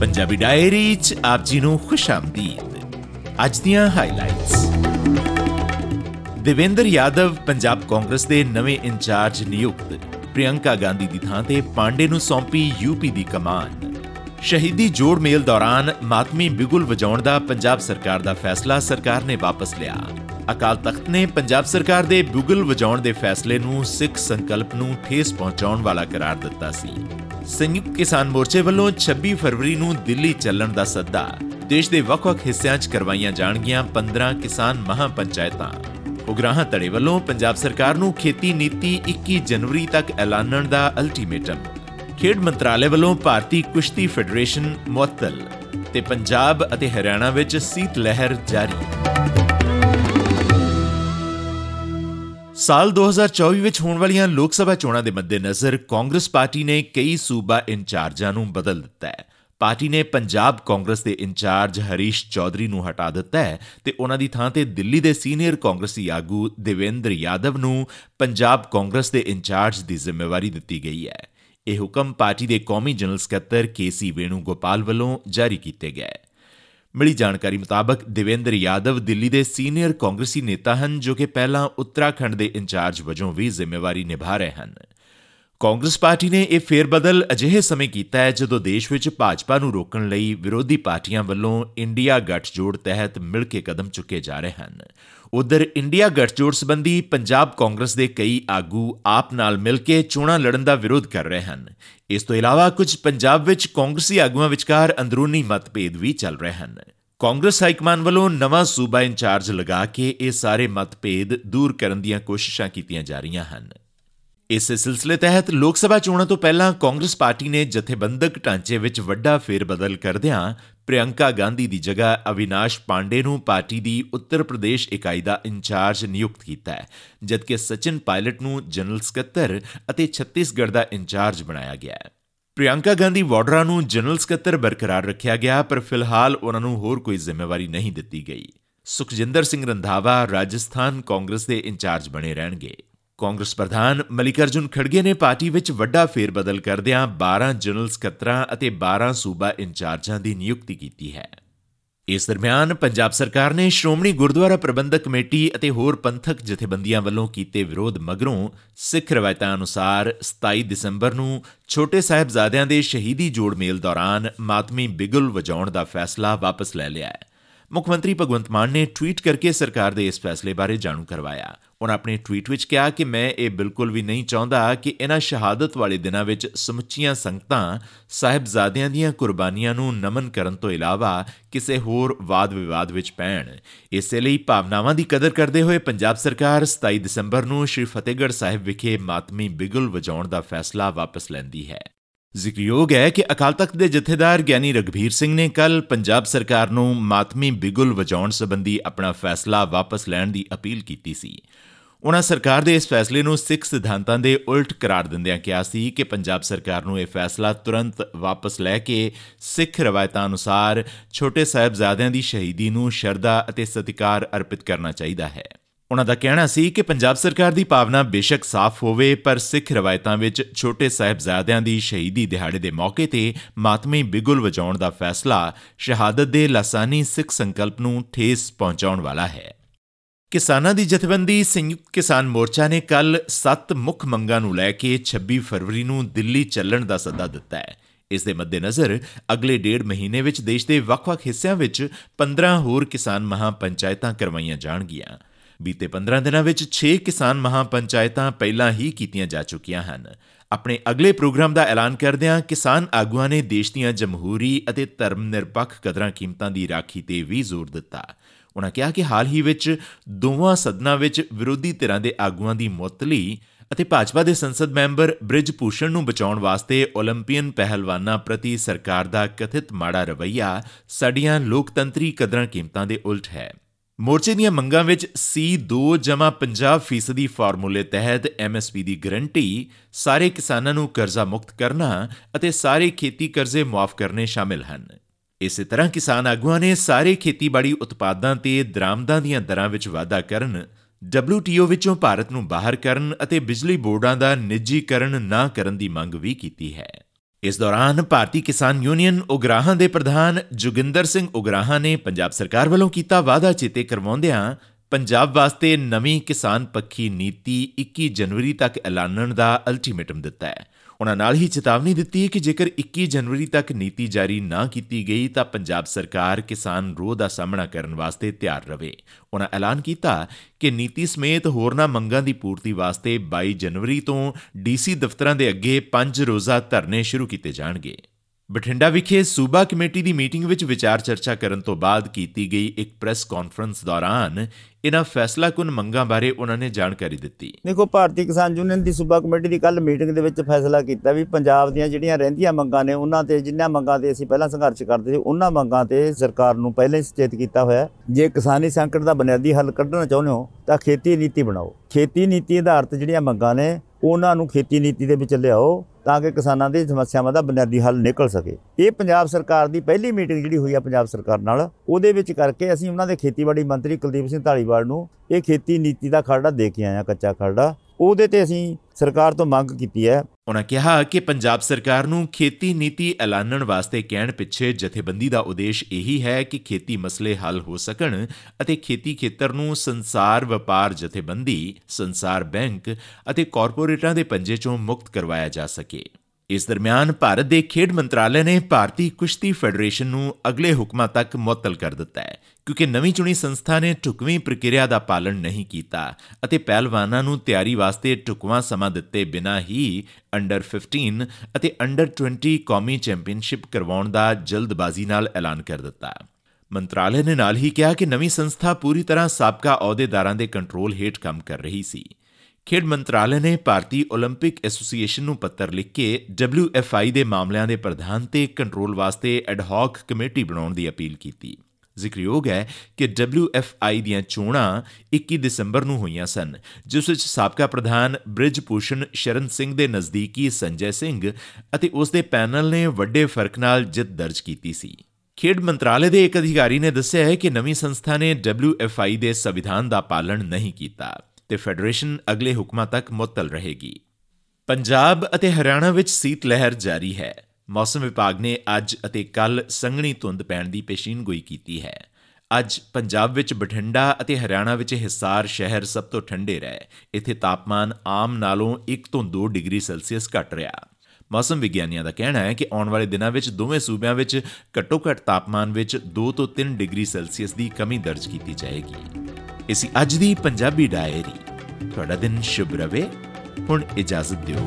Punjabi diary ਚ ਆਪ ਜੀ ਨੂੰ ਖੁਸ਼ਾਮਦੀਦ। ਅੱਜ ਦੀਆਂ ਹਾਈਲਾਈਟਸ ਦੇਵੇਂਦਰ ਯਾਦਵ ਪੰਜਾਬ ਕਾਂਗਰਸ ਦੇ ਨਵੇਂ ਇੰਚਾਰਜ ਨਿਯੁਕਤ, ਪ੍ਰਿਯੰਕਾ ਗਾਂਧੀ ਦੀ ਥਾਂ ਤੇ ਪਾਂਡੇ ਨੂੰ ਸੌਂਪੀ ਯੂਪੀ ਦੀ ਕਮਾਨ। ਸ਼ਹੀਦੀ ਜੋੜ ਮੇਲ ਦੌਰਾਨ ਮਾਤਮੀ ਬਿਗੁਲ ਵਜਾਉਣ ਦਾ ਪੰਜਾਬ ਸਰਕਾਰ ਦਾ ਫੈਸਲਾ ਸਰਕਾਰ ਨੇ ਵਾਪਸ ਲਿਆ। ਅਕਾਲ ਤਖਤ ਨੇ ਪੰਜਾਬ ਸਰਕਾਰ ਦੇ ਬਿਗੁਲ ਵਜਾਉਣ ਦੇ ਫੈਸਲੇ ਨੂੰ ਸਿੱਖ ਸੰਕਲਪ ਨੂੰ ਠੇਸ ਪਹੁੰਚਾਉਣ ਵਾਲਾ ਕਰਾਰ ਦਿੱਤਾ ਸੀ। ਸੰਯੁਕਤ ਕਿਸਾਨ ਮੋਰਚੇ ਵੱਲੋਂ 26 ਫਰਵਰੀ ਨੂੰ ਦਿੱਲੀ ਚੱਲਣ ਦਾ ਸੱਦਾ। ਦੇਸ਼ ਦੇ ਵੱਖ-ਵੱਖ ਹਿੱਸਿਆਂ 'ਚ ਕਰਵਾਈਆਂ ਜਾਣਗੀਆਂ 15 ਕਿਸਾਨ ਮਹਾ ਪੰਚਾਇਤਾਂ ਉਗਰਾਹਾਂ ਧੜੇ ਵੱਲੋਂ ਪੰਜਾਬ ਸਰਕਾਰ ਨੂੰ ਖੇਤੀ ਨੀਤੀ 21 ਜਨਵਰੀ ਤੱਕ ਐਲਾਨਣ ਦਾ ਅਲਟੀਮੇਟਮ। ਖੇਡ ਮੰਤਰਾਲੇ ਵੱਲੋਂ ਭਾਰਤੀ ਕੁਸ਼ਤੀ ਫੈਡਰੇਸ਼ਨ ਮੁਅੱਤਲ ਤੇ ਪੰਜਾਬ ਅਤੇ ਹਰਿਆਣਾ ਵਿੱਚ ਸੀਤ ਲਹਿਰ ਜਾਰੀ। ਸਾਲ 2024 ਵਿੱਚ ਹੋਣ ਵਾਲੀਆਂ ਲੋਕ ਸਭਾ ਚੋਣਾਂ ਦੇ ਮੱਦੇਨਜ਼ਰ ਕਾਂਗਰਸ ਪਾਰਟੀ ਨੇ ਕਈ ਸੂਬਾ ਇੰਚਾਰਜਾਂ ਨੂੰ ਬਦਲ ਦਿੱਤਾ ਹੈ। ਪਾਰਟੀ ਨੇ ਪੰਜਾਬ ਕਾਂਗਰਸ ਦੇ ਇੰਚਾਰਜ ਹਰੀਸ਼ ਚੌਧਰੀ ਨੂੰ ਹਟਾ ਦਿੱਤਾ ਹੈ ਤੇ ਉਹਨਾਂ ਦੀ ਥਾਂ ਤੇ ਦਿੱਲੀ ਦੇ ਸੀਨੀਅਰ ਕਾਂਗਰਸੀ ਆਗੂ ਦੇਵੇਂਦਰ ਯਾਦਵ ਨੂੰ ਪੰਜਾਬ ਕਾਂਗਰਸ ਦੇ ਇੰਚਾਰਜ ਦੀ ਜ਼ਿੰਮੇਵਾਰੀ ਦਿੱਤੀ ਗਈ ਹੈ। ਇਹ ਹੁਕਮ ਪਾਰਟੀ ਦੇ ਕੌਮੀ ਜਨਰਲ ਸਕੱਤਰ ਕੇਸੀ ਵੇਣੂ ਗੋਪਾਲ ਵੱਲੋਂ ਜਾਰੀ ਕੀਤੇ ਗਏ। ਮਿਲੀ ਜਾਣਕਾਰੀ ਮੁਤਾਬਕ ਦੇਵੇਂਦਰ ਯਾਦਵ ਦਿੱਲੀ ਦੇ ਸੀਨੀਅਰ ਕਾਂਗਰਸੀ ਨੇਤਾ ਹਨ ਜੋ ਕਿ ਪਹਿਲਾਂ ਉੱਤਰਾਖੰਡ ਦੇ ਇੰਚਾਰਜ ਵਜੋਂ ਵੀ ਜ਼ਿੰਮੇਵਾਰੀ ਨਿਭਾ ਰਹੇ ਹਨ। ਕਾਂਗਰਸ ਪਾਰਟੀ ਨੇ ਇਹ ਫੇਰਬਦਲ ਅਜਿਹੇ ਸਮੇਂ ਕੀਤਾ ਹੈ ਜਦੋਂ ਦੇਸ਼ ਵਿੱਚ ਭਾਜਪਾ ਨੂੰ ਰੋਕਣ ਲਈ ਵਿਰੋਧੀ ਪਾਰਟੀਆਂ ਵੱਲੋਂ ਇੰਡੀਆ ਗੱਠਜੋੜ ਤਹਿਤ ਮਿਲ ਕੇ ਕਦਮ ਚੁੱਕੇ ਜਾ ਰਹੇ ਹਨ। ਉਧਰ ਇੰਡੀਆ ਗੱਠਜੋੜ ਸੰਬੰਧੀ ਪੰਜਾਬ ਕਾਂਗਰਸ ਦੇ ਕਈ ਆਗੂ ਆਪ ਨਾਲ ਮਿਲ ਕੇ ਚੋਣਾਂ ਲੜਨ ਦਾ ਵਿਰੋਧ ਕਰ ਰਹੇ ਹਨ। ਇਸ ਤੋਂ ਇਲਾਵਾ ਕੁਝ ਪੰਜਾਬ ਵਿੱਚ ਕਾਂਗਰਸੀ ਆਗੂਆਂ ਵਿਚਕਾਰ ਅੰਦਰੂਨੀ ਮਤਭੇਦ ਵੀ ਚੱਲ ਰਹੇ ਹਨ। ਕਾਂਗਰਸ ਹਾਈਕਮਾਨ ਵੱਲੋਂ ਨਵਾਂ ਸੂਬਾ ਇੰਚਾਰਜ ਲਗਾ ਕੇ ਇਹ ਸਾਰੇ ਮਤਭੇਦ ਦੂਰ ਕਰਨ ਦੀਆਂ ਕੋਸ਼ਿਸ਼ਾਂ ਕੀਤੀਆਂ ਜਾ ਰਹੀਆਂ ਹਨ। ਇਸ ਸਿਲਸਿਲੇ ਤਹਿਤ ਲੋਕ ਸਭਾ ਚੋਣਾਂ ਤੋਂ ਪਹਿਲਾਂ ਕਾਂਗਰਸ ਪਾਰਟੀ ਨੇ ਜਥੇਬੰਦਕ ਢਾਂਚੇ ਵਿੱਚ ਵੱਡਾ ਫੇਰਬਦਲ ਕਰਦਿਆਂ ਪ੍ਰਿਯੰਕਾ ਗਾਂਧੀ ਦੀ ਜਗ੍ਹਾ ਅਵਿਨਾਸ਼ ਪਾਂਡੇ ਨੂੰ ਪਾਰਟੀ ਦੀ ਉੱਤਰ ਪ੍ਰਦੇਸ਼ ਇਕਾਈ ਦਾ ਇੰਚਾਰਜ ਨਿਯੁਕਤ ਕੀਤਾ ਹੈ, ਜਦਕਿ ਸਚਿਨ ਪਾਇਲਟ ਨੂੰ ਜਨਰਲ ਸਕੱਤਰ ਅਤੇ ਛੱਤੀਸਗੜ੍ਹ ਦਾ ਇੰਚਾਰਜ ਬਣਾਇਆ ਗਿਆ ਹੈ। ਪ੍ਰਿਯੰਕਾ ਗਾਂਧੀ ਵਾਡਰਾ ਨੂੰ ਜਨਰਲ ਸਕੱਤਰ ਬਰਕਰਾਰ ਰੱਖਿਆ ਗਿਆ, ਪਰ ਫਿਲਹਾਲ ਉਹਨਾਂ ਨੂੰ ਹੋਰ ਕੋਈ ਜ਼ਿੰਮੇਵਾਰੀ ਨਹੀਂ ਦਿੱਤੀ ਗਈ। ਸੁਖਜਿੰਦਰ ਸਿੰਘ ਰੰਧਾਵਾ, ਰਾਜਸਥਾਨ ਕਾਂਗਰਸ ਦੇ ਇੰਚਾਰਜ ਬਣੇ ਰਹਿਣਗੇ। ਕਾਂਗਰਸ ਪ੍ਰਧਾਨ ਮਲਿਕਾਰਜੁਨ ਖੜਗੇ ਨੇ ਪਾਰਟੀ ਵਿੱਚ ਵੱਡਾ ਫੇਰਬਦਲ ਕਰਦਿਆਂ 12 ਜਨਰਲ ਸਕੱਤਰਾਂ ਅਤੇ 12 ਸੂਬਾ ਇੰਚਾਰਜਾਂ ਦੀ ਨਿਯੁਕਤੀ ਕੀਤੀ ਹੈ। ਇਸ ਦਰਮਿਆਨ ਪੰਜਾਬ ਸਰਕਾਰ ਨੇ ਸ਼੍ਰੋਮਣੀ ਗੁਰਦੁਆਰਾ ਪ੍ਰਬੰਧਕ ਕਮੇਟੀ ਅਤੇ ਹੋਰ ਪੰਥਕ ਜਥੇਬੰਦੀਆਂ ਵੱਲੋਂ ਕੀਤੇ ਵਿਰੋਧ ਮਗਰੋਂ ਸਿੱਖ ਰਵਾਇਤਾਂ ਅਨੁਸਾਰ 27 ਦਸੰਬਰ ਨੂੰ ਛੋਟੇ ਸਾਹਿਬਜ਼ਾਦਿਆਂ ਦੇ ਸ਼ਹੀਦੀ ਜੋੜ ਮੇਲ ਦੌਰਾਨ ਮਾਤਮੀ ਬਿਗਲ ਵਜਾਉਣ ਦਾ ਫੈਸਲਾ ਵਾਪਸ ਲੈ ਲਿਆ ਹੈ। ਮੁੱਖ ਮੰਤਰੀ ਭਗਵੰਤ ਮਾਨ ਨੇ ਟਵੀਟ ਕਰਕੇ ਸਰਕਾਰ ਦੇ ਇਸ ਫੈਸਲੇ ਬਾਰੇ ਜਾਣੂ ਕਰਵਾਇਆ। ਉਹਨਾਂ ਆਪਣੇ ਟਵੀਟ ਵਿੱਚ ਕਿਹਾ ਕਿ ਮੈਂ ਇਹ ਬਿਲਕੁਲ ਵੀ ਨਹੀਂ ਚਾਹੁੰਦਾ ਕਿ ਇਹਨਾਂ ਸ਼ਹਾਦਤ ਵਾਲੇ ਦਿਨਾਂ ਵਿੱਚ ਸਮੁੱਚੀਆਂ ਸੰਗਤਾਂ ਸਾਹਿਬਜ਼ਾਦਿਆਂ ਦੀਆਂ ਕੁਰਬਾਨੀਆਂ ਨੂੰ ਨਮਨ ਕਰਨ ਤੋਂ ਇਲਾਵਾ ਕਿਸੇ ਹੋਰ ਵਾਦ ਵਿਵਾਦ ਵਿੱਚ ਪੈਣ। ਇਸੇ ਲਈ ਭਾਵਨਾਵਾਂ ਦੀ ਕਦਰ ਕਰਦੇ ਹੋਏ ਪੰਜਾਬ ਸਰਕਾਰ 27 ਦਸੰਬਰ ਨੂੰ ਸ਼੍ਰੀ ਫਤਿਹਗੜ੍ਹ ਸਾਹਿਬ ਵਿਖੇ ਮਾਤਮੀ ਬਿਗਲ ਵਜਾਉਣ ਦਾ ਫੈਸਲਾ ਵਾਪਸ ਲੈਂਦੀ ਹੈ। ਜ਼ਿਕਰਯੋਗ ਹੈ ਕਿ ਅਕਾਲ ਤਖਤ ਦੇ ਜਥੇਦਾਰ ਗਿਆਨੀ ਰਗਵੀਰ ਸਿੰਘ ਨੇ ਕੱਲ ਪੰਜਾਬ ਸਰਕਾਰ ਨੂੰ ਮਾਤਮੀ ਬਿਗੁਲ ਵਜਾਉਣ ਸੰਬੰਧੀ ਆਪਣਾ ਫੈਸਲਾ ਵਾਪਸ ਲੈਣ ਦੀ ਅਪੀਲ ਕੀਤੀ ਸੀ। ਉਹਨਾਂ ਸਰਕਾਰ ਦੇ ਇਸ ਫੈਸਲੇ ਨੂੰ ਸਿੱਖ ਸਿਧਾਂਤਾਂ ਦੇ ਉਲਟ ਕਰਾਰ ਦਿੰਦਿਆਂ ਕਿਹਾ ਸੀ ਕਿ ਪੰਜਾਬ ਸਰਕਾਰ ਨੂੰ ਇਹ ਫੈਸਲਾ ਤੁਰੰਤ ਵਾਪਸ ਲੈ ਕੇ ਸਿੱਖ ਰਵਾਇਤਾਂ ਅਨੁਸਾਰ ਛੋਟੇ ਸਾਹਿਬਜ਼ਾਦਿਆਂ ਦੀ ਸ਼ਹੀਦੀ ਨੂੰ ਸ਼ਰਧਾ ਅਤੇ ਸਤਿਕਾਰ ਅਰਪਿਤ ਕਰਨਾ ਚਾਹੀਦਾ ਹੈ। ਉਹਨਾਂ ਦਾ ਕਹਿਣਾ ਸੀ ਕਿ ਪੰਜਾਬ ਸਰਕਾਰ ਦੀ ਭਾਵਨਾ ਬੇਸ਼ੱਕ ਸਾਫ਼ ਹੋਵੇ, ਪਰ ਸਿੱਖ ਰਵਾਇਤਾਂ ਵਿੱਚ ਛੋਟੇ ਸਾਹਿਬਜ਼ਾਦਿਆਂ ਦੀ ਸ਼ਹੀਦੀ ਦਿਹਾੜੇ ਦੇ ਮੌਕੇ ਤੇ ਮਾਤਮੀ ਬਿਗੁਲ ਵਜਾਉਣ ਦਾ ਫੈਸਲਾ ਸ਼ਹਾਦਤ ਦੇ ਲਾਸਾਨੀ ਸਿੱਖ ਸੰਕਲਪ ਨੂੰ ਠੇਸ ਪਹੁੰਚਾਉਣ ਵਾਲਾ ਹੈ। ਕਿਸਾਨਾਂ ਦੀ ਜਥੇਬੰਦੀ ਸੰਯੁਕਤ ਕਿਸਾਨ ਮੋਰਚਾ ਨੇ ਕੱਲ 7 ਮੁੱਖ ਮੰਗਾਂ ਨੂੰ ਲੈ ਕੇ 26 ਫਰਵਰੀ ਨੂੰ ਦਿੱਲੀ ਚੱਲਣ ਦਾ ਸੱਦਾ ਦਿੱਤਾ ਹੈ। ਇਸ ਦੇ ਮੱਦੇਨਜ਼ਰ ਅਗਲੇ ਡੇਢ ਮਹੀਨੇ ਵਿੱਚ ਦੇਸ਼ ਦੇ ਵੱਖ-ਵੱਖ ਹਿੱਸਿਆਂ ਵਿੱਚ 15 ਹੋਰ ਕਿਸਾਨ ਮਹਾ ਪੰਚਾਇਤਾਂ ਕਰਵਾਈਆਂ ਜਾਣਗੀਆਂ। ਬੀਤੇ 15 ਦਿਨਾਂ ਵਿੱਚ 6 ਕਿਸਾਨ ਮਹਾਪੰਚਾਇਤਾਂ ਪਹਿਲਾਂ ਹੀ ਕੀਤੀਆਂ ਜਾ ਚੁੱਕੀਆਂ ਹਨ। ਆਪਣੇ ਅਗਲੇ ਪ੍ਰੋਗਰਾਮ ਦਾ ਐਲਾਨ ਕਰਦਿਆਂ ਕਿਸਾਨ ਆਗੂਆਂ ਨੇ ਦੇਸ਼ ਦੀਆਂ ਜਮਹੂਰੀ ਅਤੇ ਧਰਮ ਨਿਰਪੱਖ ਕਦਰਾਂ ਕੀਮਤਾਂ ਦੀ ਰਾਖੀ ਤੇ ਵੀ ਜ਼ੋਰ ਦਿੱਤਾ। ਉਹਨਾਂ ਕਿਹਾ ਕਿ ਹਾਲ ਹੀ ਵਿੱਚ ਦੋਵਾਂ ਸਦਨਾਂ ਵਿੱਚ ਵਿਰੋਧੀ ਧਿਰਾਂ ਦੇ ਆਗੂਆਂ ਦੀ ਮੁਅਤਲੀ ਅਤੇ ਭਾਜਪਾ ਦੇ ਸੰਸਦ ਮੈਂਬਰ ਬ੍ਰਿਜ ਪੂਸ਼ਣ ਨੂੰ ਬਚਾਉਣ ਵਾਸਤੇ 올림픽ਨ ਪਹਿਲਵਾਨਾਂ ਪ੍ਰਤੀ ਸਰਕਾਰ ਦਾ ਕਥਿਤ ਮਾੜਾ ਰਵਈਆ ਸਾਡੀਆਂ ਲੋਕਤੰਤਰੀ ਕਦਰਾਂ ਕੀਮਤਾਂ ਦੇ ਉਲਟ ਹੈ। ਮੋਰਚੇ ਦੀਆਂ ਮੰਗਾਂ ਵਿੱਚ C2-50% ਦੀ ਫਾਰਮੂਲੇ ਤਹਿਤ MSP ਦੀ ਗਾਰੰਟੀ, ਸਾਰੇ ਕਿਸਾਨਾਂ ਨੂੰ ਕਰਜ਼ਾ ਮੁਕਤ ਕਰਨਾ ਅਤੇ ਸਾਰੇ ਖੇਤੀ ਕਰਜ਼ੇ ਮੁਆਫ ਕਰਨੇ ਸ਼ਾਮਿਲ ਹਨ। ਇਸੇ ਤਰ੍ਹਾਂ ਕਿਸਾਨ ਆਗੂਆਂ ਨੇ ਸਾਰੇ ਖੇਤੀਬਾੜੀ ਉਤਪਾਦਾਂ ਤੇ ਦਰਾਮਦਾਂ ਦੀਆਂ ਦਰਾਂ ਵਿੱਚ ਵਾਧਾ ਕਰਨ WTO ਵਿੱਚੋਂ ਭਾਰਤ ਨੂੰ ਬਾਹਰ ਕਰਨ ਅਤੇ ਬਿਜਲੀ ਬੋਰਡਾਂ ਦਾ ਨਿੱਜੀਕਰਨ ਨਾ ਕਰਨ ਦੀ ਮੰਗ ਵੀ ਕੀਤੀ ਹੈ। ਇਸ ਦੌਰਾਨ ਭਾਰਤੀ ਕਿਸਾਨ ਯੂਨੀਅਨ ਉਗਰਾਹਾਂ ਦੇ ਪ੍ਰਧਾਨ ਜੁਗਿੰਦਰ ਸਿੰਘ ਉਗਰਾਹਾਂ ਨੇ ਪੰਜਾਬ ਸਰਕਾਰ ਵੱਲੋਂ ਕੀਤਾ ਵਾਅਦਾ ਚੇਤੇ ਕਰਵਾਉਂਦਿਆਂ ਪੰਜਾਬ ਵਾਸਤੇ ਨਵੀਂ ਕਿਸਾਨ ਪੱਖੀ ਨੀਤੀ 21 ਜਨਵਰੀ ਤੱਕ ਐਲਾਨਣ ਦਾ ਅਲਟੀਮੇਟਮ ਦਿੱਤਾ ਹੈ। ਉਹਨਾਂ ਨਾਲ ਹੀ ਚੇਤਾਵਨੀ ਦਿੱਤੀ ਹੈ ਕਿ ਜੇਕਰ 21 ਜਨਵਰੀ ਤੱਕ ਨੀਤੀ ਜਾਰੀ ਨਾ ਕੀਤੀ ਗਈ ਤਾਂ ਪੰਜਾਬ ਸਰਕਾਰ ਕਿਸਾਨ ਰੋਹ ਦਾ ਸਾਹਮਣਾ ਕਰਨ ਵਾਸਤੇ ਤਿਆਰ ਰਵੇ। ਉਹਨਾਂ ਐਲਾਨ ਕੀਤਾ ਕਿ ਨੀਤੀ ਸਮੇਤ ਹੋਰਨਾਂ ਮੰਗਾਂ ਦੀ ਪੂਰਤੀ ਵਾਸਤੇ 22 ਜਨਵਰੀ ਤੋਂ ਡੀਸੀ ਦਫ਼ਤਰਾਂ ਦੇ ਅੱਗੇ 5 ਰੋਜ਼ਾ ਧਰਨੇ ਸ਼ੁਰੂ ਕੀਤੇ ਜਾਣਗੇ। ਬਠਿੰਡਾ ਵਿਖੇ ਸੂਬਾ ਕਮੇਟੀ ਦੀ ਮੀਟਿੰਗ ਵਿੱਚ ਵਿਚਾਰ ਚਰਚਾ ਕਰਨ ਤੋਂ ਬਾਅਦ ਕੀਤੀ ਗਈ ਇੱਕ ਪ੍ਰੈਸ ਕਾਨਫਰੰਸ ਦੌਰਾਨ ਇਹਨਾਂ ਫੈਸਲਾਕੁਨ ਮੰਗਾਂ ਬਾਰੇ ਉਹਨਾਂ ਨੇ ਜਾਣਕਾਰੀ ਦਿੱਤੀ। ਦੇਖੋ, ਭਾਰਤੀ ਕਿਸਾਨ ਯੂਨੀਅਨ ਦੀ ਸੂਬਾ ਕਮੇਟੀ ਦੀ ਕੱਲ ਮੀਟਿੰਗ ਦੇ ਵਿੱਚ ਫੈਸਲਾ ਕੀਤਾ ਵੀ ਪੰਜਾਬ ਦੀਆਂ ਜਿਹੜੀਆਂ ਰਹਿੰਦੀਆਂ ਮੰਗਾਂ ਨੇ, ਉਹਨਾਂ ਤੇ ਜਿੰਨਾਂ ਮੰਗਾਂ ਤੇ ਅਸੀਂ ਪਹਿਲਾਂ ਸੰਘਰਸ਼ ਕਰਦੇ ਸੀ, ਉਹਨਾਂ ਮੰਗਾਂ ਤੇ ਸਰਕਾਰ ਨੂੰ ਪਹਿਲਾਂ ਹੀ ਸੁਚੇਤ ਕੀਤਾ ਹੋਇਆ ਹੈ। ਜੇ ਕਿਸਾਨੀ ਸੰਕਟ ਦਾ ਬੁਨਿਆਦੀ ਹੱਲ ਕੱਢਣਾ ਚਾਹੁੰਦੇ ਹੋ, ਤਾਂ ਖੇਤੀ ਨੀਤੀ ਬਣਾਓ। ਖੇਤੀ ਨੀਤੀ ਆਧਾਰਿਤ ਜਿਹੜੀਆਂ ਮੰਗਾਂ ਨੇ, ਉਹਨਾਂ ਨੂੰ ਖੇਤੀ ਨੀਤੀ ਦੇ ਵਿੱਚ ਲਿਆਓ। ਤਾਂ ਕਿ ਕਿਸਾਨਾਂ ਦੀ ਸਮੱਸਿਆਵਾਂ ਦਾ ਬੁਨਿਆਦੀ ਹੱਲ ਨਿਕਲ ਸਕੇ। ਇਹ ਪੰਜਾਬ ਸਰਕਾਰ ਦੀ ਪਹਿਲੀ ਮੀਟਿੰਗ ਜਿਹੜੀ ਹੋਈ ਆ ਪੰਜਾਬ ਸਰਕਾਰ ਨਾਲ, ਉਹਦੇ ਵਿੱਚ ਕਰਕੇ ਅਸੀਂ ਉਹਨਾਂ ਦੇ ਖੇਤੀਬਾੜੀ ਮੰਤਰੀ ਕੁਲਦੀਪ ਸਿੰਘ ਢਾਲੀਵਾਲ ਨੂੰ ਇਹ ਖੇਤੀ ਨੀਤੀ ਦਾ ਖਰੜਾ ਦੇ ਕੇ ਆਏ ਆ, ਕੱਚਾ ਖਰੜਾ ਉਹਦੇ ਤੇ ਅਸੀਂ ਸਰਕਾਰ ਤੋਂ ਮੰਗ ਕੀਤੀ ਹੈ ਉਹਨਾਂ ਕਿਹਾ ਕਿ ਪੰਜਾਬ ਸਰਕਾਰ ਨੂੰ ਖੇਤੀ ਨੀਤੀ ਐਲਾਨਣ ਵਾਸਤੇ ਕਹਿਣ ਪਿੱਛੇ ਜਥੇਬੰਦੀ ਦਾ ਉਦੇਸ਼ ਇਹੀ ਹੈ ਕਿ ਖੇਤੀ ਮਸਲੇ ਹੱਲ ਹੋ ਸਕਣ ਅਤੇ ਖੇਤੀ ਖੇਤਰ ਨੂੰ ਸੰਸਾਰ ਵਪਾਰ ਜਥੇਬੰਦੀ, ਸੰਸਾਰ ਬੈਂਕ ਅਤੇ ਕਾਰਪੋਰੇਟਾਂ ਦੇ ਪੰਜੇ ਚੋਂ ਮੁਕਤ ਕਰਵਾਇਆ ਜਾ ਸਕੇ। ਇਸ ਦਰਮਿਆਨ ਭਾਰਤ ਦੇ ਖੇਡ ਮੰਤਰਾਲੇ ਨੇ ਭਾਰਤੀ ਕੁਸ਼ਤੀ ਫੈਡਰੇਸ਼ਨ ਨੂੰ ਅਗਲੇ ਹੁਕਮਾਂ ਤੱਕ ਮੁਅੱਤਲ ਕਰ ਦਿੱਤਾ ਹੈ, ਕਿਉਂਕਿ ਨਵੀਂ ਚੁਣੀ ਸੰਸਥਾ ਨੇ ਢੁਕਵੀਂ ਪ੍ਰਕਿਰਿਆ ਦਾ ਪਾਲਣ ਨਹੀਂ ਕੀਤਾ ਅਤੇ ਪਹਿਲਵਾਨਾਂ ਨੂੰ ਤਿਆਰੀ ਵਾਸਤੇ ਢੁਕਵਾਂ ਸਮਾਂ ਦਿੱਤੇ ਬਿਨਾਂ ਹੀ ਅੰਡਰ 15 ਅਤੇ ਅੰਡਰ 20 ਕੌਮੀ ਚੈਂਪੀਅਨਸ਼ਿਪ ਕਰਵਾਉਣ ਦਾ ਜਲਦਬਾਜ਼ੀ ਨਾਲ ਐਲਾਨ ਕਰ ਦਿੱਤਾ। ਮੰਤਰਾਲੇ ਨੇ ਨਾਲ ਹੀ ਕਿਹਾ ਕਿ ਨਵੀਂ ਸੰਸਥਾ ਪੂਰੀ ਤਰ੍ਹਾਂ ਸਾਬਕਾ ਅਹੁਦੇਦਾਰਾਂ ਦੇ ਕੰਟਰੋਲ ਹੇਠ ਕੰਮ ਕਰ ਰਹੀ ਸੀ। ਖੇਡ ਮੰਤਰਾਲੇ ਨੇ ਭਾਰਤੀ 올림픽 ਐਸੋਸੀਏਸ਼ਨ ਨੂੰ ਪੱਤਰ ਲਿਖ ਕੇ WFI ਦੇ ਮਾਮਲਿਆਂ ਦੇ ਪ੍ਰਧਾਨ ਤੇ ਕੰਟਰੋਲ ਵਾਸਤੇ ਐਡ ਹਾਕ ਕਮੇਟੀ ਬਣਾਉਣ ਦੀ ਅਪੀਲ ਕੀਤੀ ਜ਼ਿਕਰਯੋਗ ਹੈ ਕਿ WFI ਦੀਆਂ ਚੋਣਾਂ 21 ਦਸੰਬਰ ਨੂੰ ਹੋਈਆਂ ਸਨ ਜਿਸ ਵਿੱਚ ਸਾਬਕਾ ਪ੍ਰਧਾਨ ਬ੍ਰਿਜ ਭੂਸ਼ਣ ਸ਼ਰਨ ਸਿੰਘ ਦੇ ਨਜ਼ਦੀਕੀ ਸੰਜੈ ਸਿੰਘ ਅਤੇ ਉਸ ਦੇ ਪੈਨਲ ਨੇ ਵੱਡੇ ਫਰਕ ਨਾਲ ਜਿੱਤ ਦਰਜ ਕੀਤੀ ਸੀ ਖੇਡ ਮੰਤਰਾਲੇ ਦੇ ਇੱਕ ਅਧਿਕਾਰੀ ਨੇ ਦੱਸਿਆ ਹੈ ਕਿ ਨਵੀਂ ਸੰਸਥਾ ਨੇ WFI ਦੇ ਸੰਵਿਧਾਨ ਦਾ ਪਾਲਣ ਨਹੀਂ ਕੀਤਾ ਤੇ ਫੈਡਰੇਸ਼ਨ ਅਗਲੇ ਹੁਕਮਾਂ ਤੱਕ ਮੁਅੱਤਲ ਰਹੇਗੀ। ਪੰਜਾਬ ਅਤੇ ਹਰਿਆਣਾ ਵਿੱਚ ਸੀਤ ਲਹਿਰ ਜਾਰੀ ਹੈ। ਮੌਸਮ ਵਿਭਾਗ ਨੇ ਅੱਜ ਅਤੇ ਕੱਲ ਸੰਘਣੀ ਧੁੰਦ ਪੈਣ ਦੀ ਪੇਸ਼ੀਨਗੋਈ ਕੀਤੀ ਹੈ। ਅੱਜ ਪੰਜਾਬ ਵਿੱਚ ਬਠਿੰਡਾ ਅਤੇ ਹਰਿਆਣਾ ਵਿੱਚ ਹਿਸਾਰ ਸ਼ਹਿਰ ਸਭ ਤੋਂ ਠੰਡੇ ਰਹੇ। ਇੱਥੇ ਤਾਪਮਾਨ ਆਮ ਨਾਲੋਂ 1 ਤੋਂ 2 ਡਿਗਰੀ ਸੈਲਸੀਅਸ ਘਟ ਰਿਹਾ। ਮੌਸਮ ਵਿਗਿਆਨੀਆਂ ਦਾ ਕਹਿਣਾ ਹੈ ਕਿ ਆਉਣ ਵਾਲੇ ਦਿਨਾਂ ਵਿੱਚ ਦੋਵੇਂ ਸੂਬਿਆਂ ਵਿੱਚ ਘੱਟੋ-ਘੱਟ ਤਾਪਮਾਨ ਵਿੱਚ 2 ਤੋਂ 3 ਡਿਗਰੀ ਸੈਲਸੀਅਸ ਦੀ ਕਮੀ ਦਰਜ ਕੀਤੀ ਜਾਏਗੀ। ਇਸੀ ਅੱਜ ਦੀ ਪੰਜਾਬੀ ਡਾਇਰੀ। ਤੁਹਾਡਾ ਦਿਨ ਸ਼ੁਭ ਰਵੇ। ਹੁਣ ਇਜਾਜ਼ਤ ਦਿਓ।